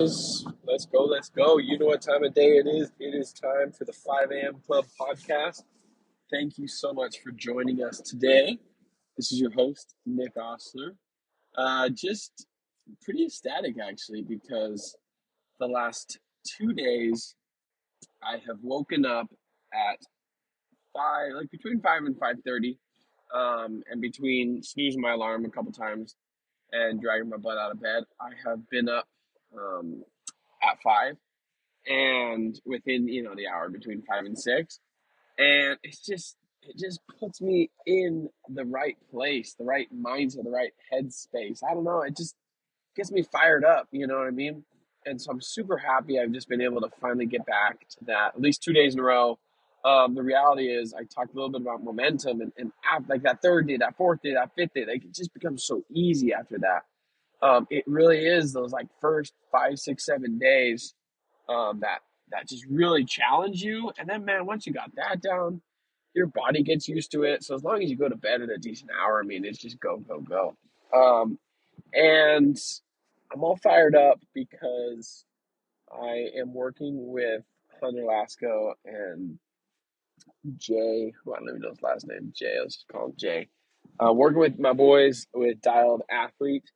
Let's go, let's go. You know what time of day it is. It is time for the 5 a.m. Club podcast. Thank you so much for joining us today. This is your host, Nick Osler. Uh, just pretty ecstatic actually because the last two days I have woken up at five, like between five and five thirty, um, and between snoozing my alarm a couple times and dragging my butt out of bed, I have been up um, at five and within you know the hour between five and six. And it's just it just puts me in the right place the right mindset the right headspace. I don't know. It just gets me fired up you know what i mean? And so i'm super happy i've just been able to finally get back to that at least two days in a row. Um, the reality is i talked a little bit about momentum and, and like that third day that fourth day that fifth day like it just becomes so easy after that um, it really is those like first five six seven days um, that that just really challenge you. And then, man, once you got that down, your body gets used to it. So as long as you go to bed at a decent hour, I mean, it's just go, go, go. Um, and I'm all fired up because I am working with Hunter Lasco and Jay, who I don't even know his last name, Jay, let's just call him Jay. Uh, working with my boys with Dialed Athlete,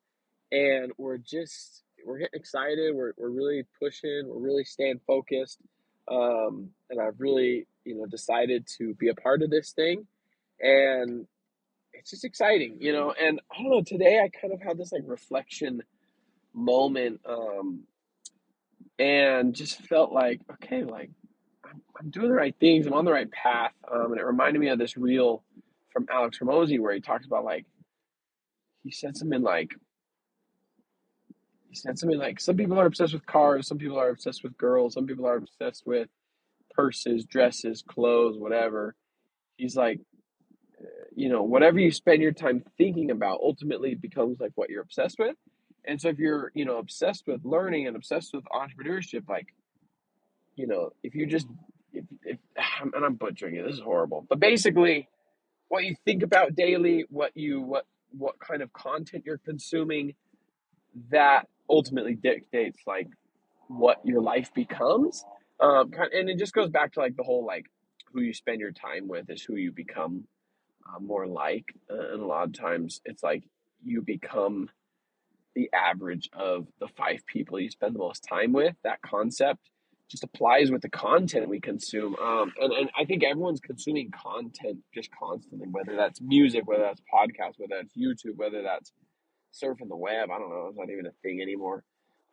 and we're just we're getting excited. We're we're really pushing. We're really staying focused. Um, and I've really you know decided to be a part of this thing, and it's just exciting, you know. And I don't know. Today I kind of had this like reflection moment, um, and just felt like okay, like I'm, I'm doing the right things. I'm on the right path. Um, and it reminded me of this reel from Alex Hormozi where he talks about like he said something like he said something like some people are obsessed with cars, some people are obsessed with girls, some people are obsessed with purses, dresses, clothes, whatever. He's like, you know, whatever you spend your time thinking about ultimately becomes like what you're obsessed with. And so if you're, you know, obsessed with learning and obsessed with entrepreneurship, like, you know, if you just, if, if and I'm butchering it, this is horrible, but basically, what you think about daily, what you, what, what kind of content you're consuming, that ultimately dictates like what your life becomes. Um, and it just goes back to like the whole like who you spend your time with is who you become uh, more like. Uh, and a lot of times it's like you become the average of the five people you spend the most time with. That concept just applies with the content we consume. Um, and, and I think everyone's consuming content just constantly, whether that's music, whether that's podcasts, whether that's YouTube, whether that's surfing the web. I don't know. It's not even a thing anymore.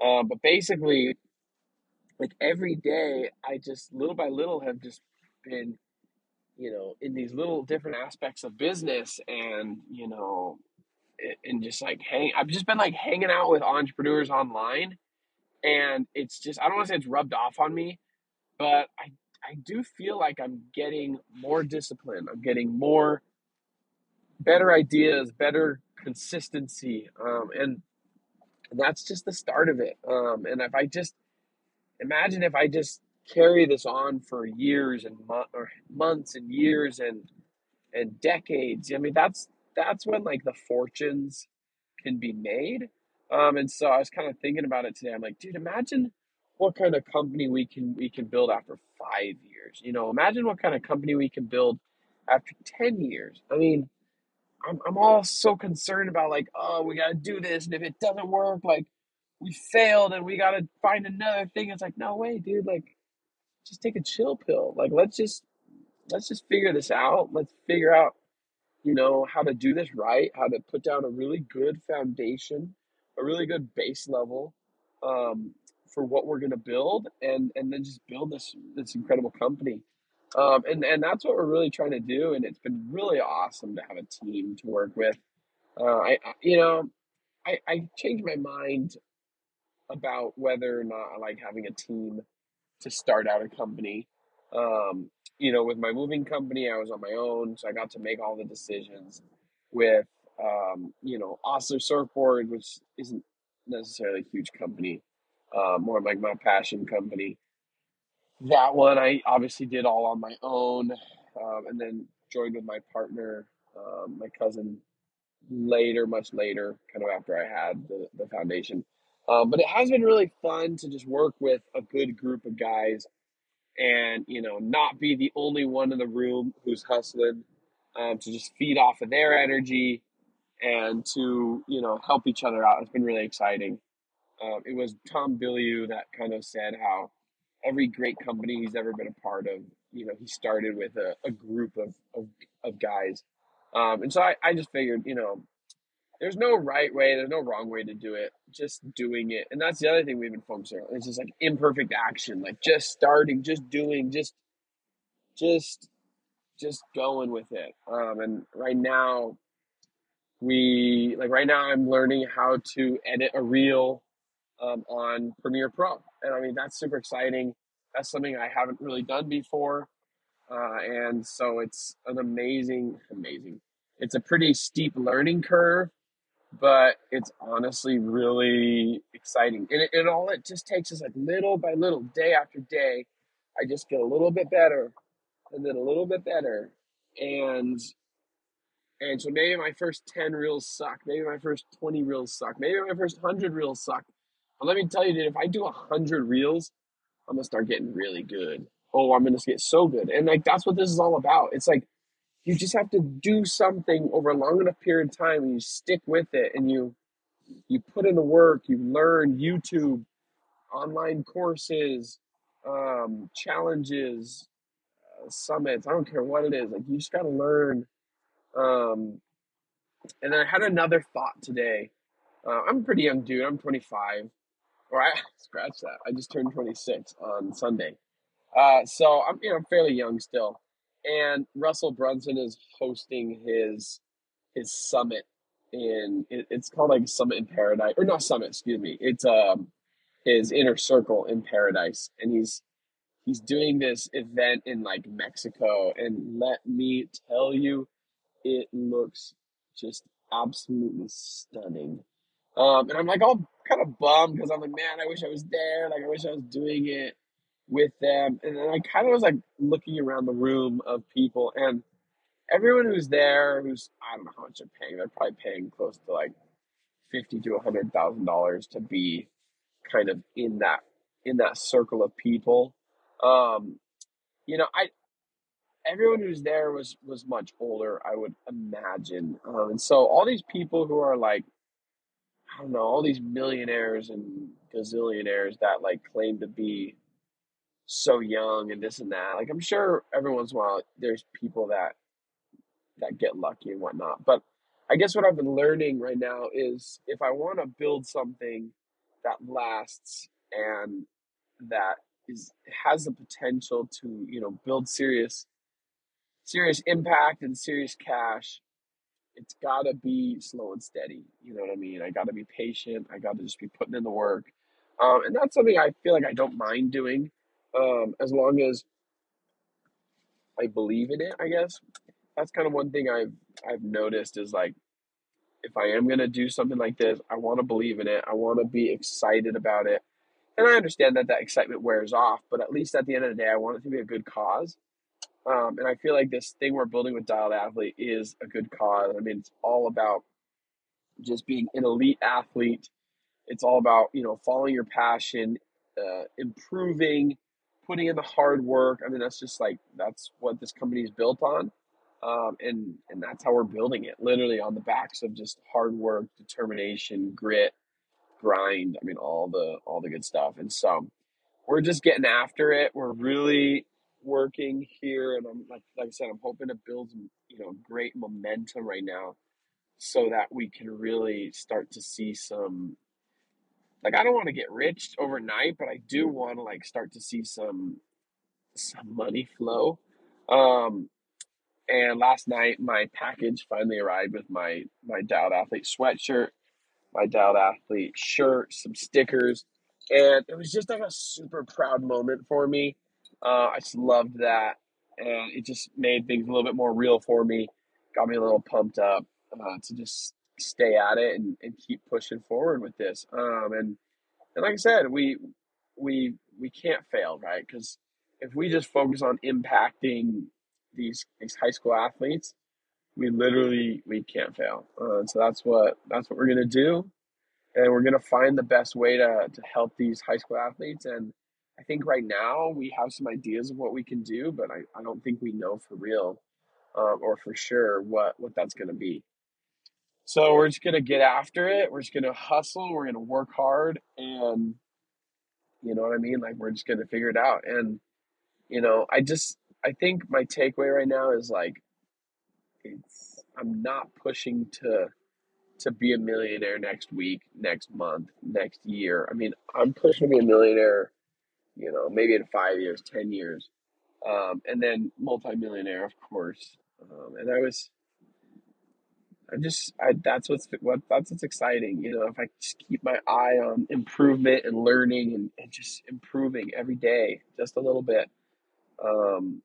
Um, but basically, like every day, I just little by little have just been, you know, in these little different aspects of business and, you know, and just like hang, I've just been like hanging out with entrepreneurs online. And it's just, I don't want to say it's rubbed off on me, but I, I do feel like I'm getting more discipline. I'm getting more better ideas, better consistency, um, and that's just the start of it. Um, and if I just imagine if I just carry this on for years and mo- months and years and and decades, I mean that's that's when like the fortunes can be made. Um, and so I was kind of thinking about it today. I'm like, dude, imagine what kind of company we can we can build after five years. You know, imagine what kind of company we can build after ten years. I mean, I'm, I'm all so concerned about like, oh, we got to do this. And if it doesn't work, like we failed and we got to find another thing. It's like, no way, dude. Like, just take a chill pill. Like, let's just, let's just figure this out. Let's figure out, you know, how to do this right, how to put down a really good foundation, a really good base level, um, for what we're going to build and, and then just build this, this incredible company. Um, and, and that's what we're really trying to do. And it's been really awesome to have a team to work with. Uh, I, I, you know, I, I changed my mind about whether or not I like having a team to start out a company. Um, you know, with my moving company, I was on my own, so I got to make all the decisions. With, um, you know, Osler Surfboard, which isn't necessarily a huge company, uh, more like my passion company that one I obviously did all on my own, um, and then joined with my partner, um, my cousin, later, much later, kind of after I had the, the foundation. Um, but it has been really fun to just work with a good group of guys and you know not be the only one in the room who's hustling um, to just feed off of their energy and to you know help each other out it's been really exciting um, it was tom Bilyeu that kind of said how every great company he's ever been a part of you know he started with a, a group of, of, of guys um, and so I, I just figured you know there's no right way, there's no wrong way to do it. Just doing it. And that's the other thing we've been focusing on. It's just like imperfect action, like just starting, just doing, just just just going with it. Um and right now we like right now I'm learning how to edit a reel um, on Premiere Pro. And I mean that's super exciting. That's something I haven't really done before. Uh, and so it's an amazing, amazing. It's a pretty steep learning curve but it's honestly really exciting. And, it, and all it just takes is like little by little, day after day, I just get a little bit better and then a little bit better. And and so maybe my first 10 reels suck. Maybe my first 20 reels suck. Maybe my first 100 reels suck. But let me tell you, dude, if I do 100 reels, I'm to start getting really good. Oh, I'm to get so good. And like, that's what this is all about. It's like, you just have to do something over a long enough period of time and you stick with it and you you put in the work you learn youtube online courses um, challenges uh, summits i don't care what it is like you just got to learn um, and then i had another thought today uh, i'm a pretty young dude i'm 25 or i scratch that. I just turned 26 on sunday. Uh, so i'm you know fairly young still. And Russell Brunson is hosting his his summit in it, it's called like Summit in Paradise or not Summit, excuse me. It's um his inner circle in paradise. And he's he's doing this event in like Mexico. And let me tell you it looks just absolutely stunning. Um and I'm like all kind of bummed because I'm like man I wish I was there like I wish I was doing it with them. And then I kind of was like looking around the room of people, and everyone who's there, who's I don't know how much they're paying. They're probably paying close to like fifty to a hundred thousand dollars to be kind of in that in that circle of people. Um, you know, I everyone who's there was was much older, I would imagine, um, and so all these people who are like. I don't know, all these millionaires and gazillionaires that like claim to be so young and this and that. Like I'm sure every once in a while there's people that that get lucky and whatnot. But I guess what I've been learning right now is if I want to build something that lasts and that is has the potential to you know build serious serious impact and serious cash it's got to be slow and steady you know what i mean i got to be patient i got to just be putting in the work um, and that's something i feel like i don't mind doing um, as long as I believe in it, I guess. That's kind of one thing I've I've noticed is like if I am gonna do something like this, I want to believe in it. I want to be excited about it, and I understand that that excitement wears off. But at least at the end of the day, I want it to be a good cause. Um, and I feel like this thing we're building with Dialed Athlete is a good cause. I mean, it's all about just being an elite athlete. It's all about you know following your passion, uh, improving, putting in the hard work. I mean, that's just like that's what this company is built on, um, and and that's how we're building it. Literally on the backs of just hard work, determination, grit, grind. I mean, all the all the good stuff. And so we're just getting after it. We're really working here, and I'm like like I said, I'm hoping to build you know great momentum right now, so that we can really start to see some like I don't want to get rich overnight, but I do want to like start to see some some money flow. Um, and last night my package finally arrived with my my Dialed Athlete sweatshirt, my Dialed Athlete shirt, some stickers, and it was just like a super proud moment for me. Uh, I just loved that, and it just made things a little bit more real for me. Got me a little pumped up uh, to just stay at it and, and keep pushing forward with this. Um, and and like I said, we we we can't fail, right? Because if we just focus on impacting these these high school athletes, we literally we can't fail. Uh, so that's what that's what we're gonna do. and we're gonna find the best way to to help these high school athletes. And I think right now we have some ideas of what we can do, but I, I don't think we know for real um, or for sure what what that's gonna be. So we're just gonna get after it. We're just gonna hustle. We're gonna work hard, and you know what I mean. Like we're just gonna figure it out. And you know, I just I think my takeaway right now is like it's I'm not pushing to to be a millionaire next week, next month, next year. I mean, I'm pushing to be a millionaire, you know, maybe in five years, 10 years, um, and then multimillionaire, of course. Um, and I was, I just, I, that's what's, what, that's what's exciting. You know, if I just keep my eye on improvement and learning and, and just improving every day, just a little bit. Um,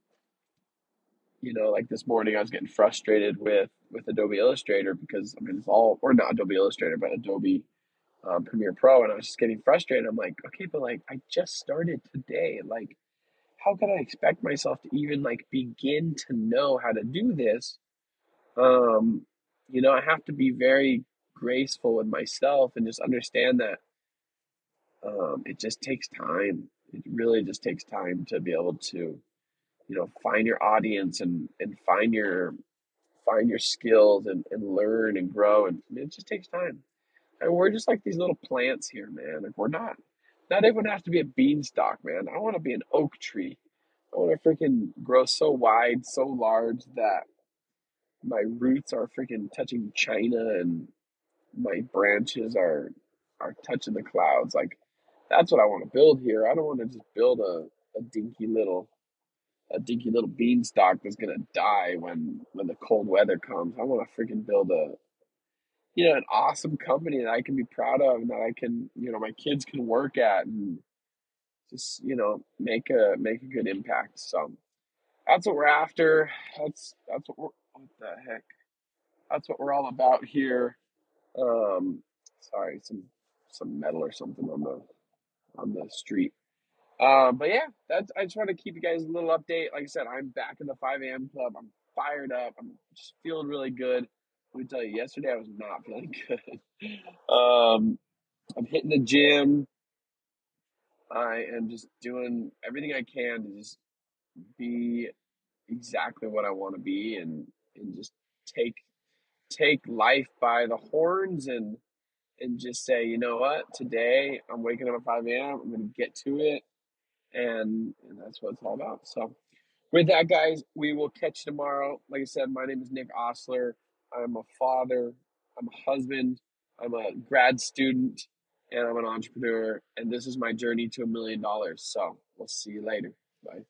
you know, like this morning I was getting frustrated with with Adobe Illustrator because I mean it's all or not Adobe Illustrator but Adobe um, Premiere Pro and I was just getting frustrated. I'm like, okay, but like I just started today. Like, how can I expect myself to even like begin to know how to do this? Um, you know, I have to be very graceful with myself and just understand that um, it just takes time. It really just takes time to be able to you know find your audience and and find your find your skills and, and learn and grow and it just takes time and we're just like these little plants here man. Like we're not not everyone has to be a beanstalk man. I want to be an oak tree. I want to freaking grow so wide so large that my roots are freaking touching china and my branches are are touching the clouds. Like that's what i want to build here. I don't want to just build a, a dinky little a dinky little beanstalk that's gonna die when when the cold weather comes. I want to freaking build a you know an awesome company that I can be proud of and that I can you know my kids can work at and just you know make a make a good impact. So that's what we're after. That's that's what we're what the heck. That's what we're all about here. Um, sorry, some some metal or something on the on the street. Um, but yeah, that's I just want to keep you guys a little update. Like I said, I'm back in the 5 a.m. club. I'm fired up. I'm just feeling really good. Let me tell you, yesterday I was not feeling good. um, I'm hitting the gym. I am just doing everything I can to just be exactly what I want to be and and just take take life by the horns and and just say, you know what, today I'm waking up at 5 a.m. I'm gonna get to it and, and that's what it's all about. So, with that, guys, we will catch you tomorrow. Like I said, my name is Nick Osler. I'm a father, I'm a husband, I'm a grad student, and I'm an entrepreneur. And this is my journey to a million dollars. So, we'll see you later. Bye.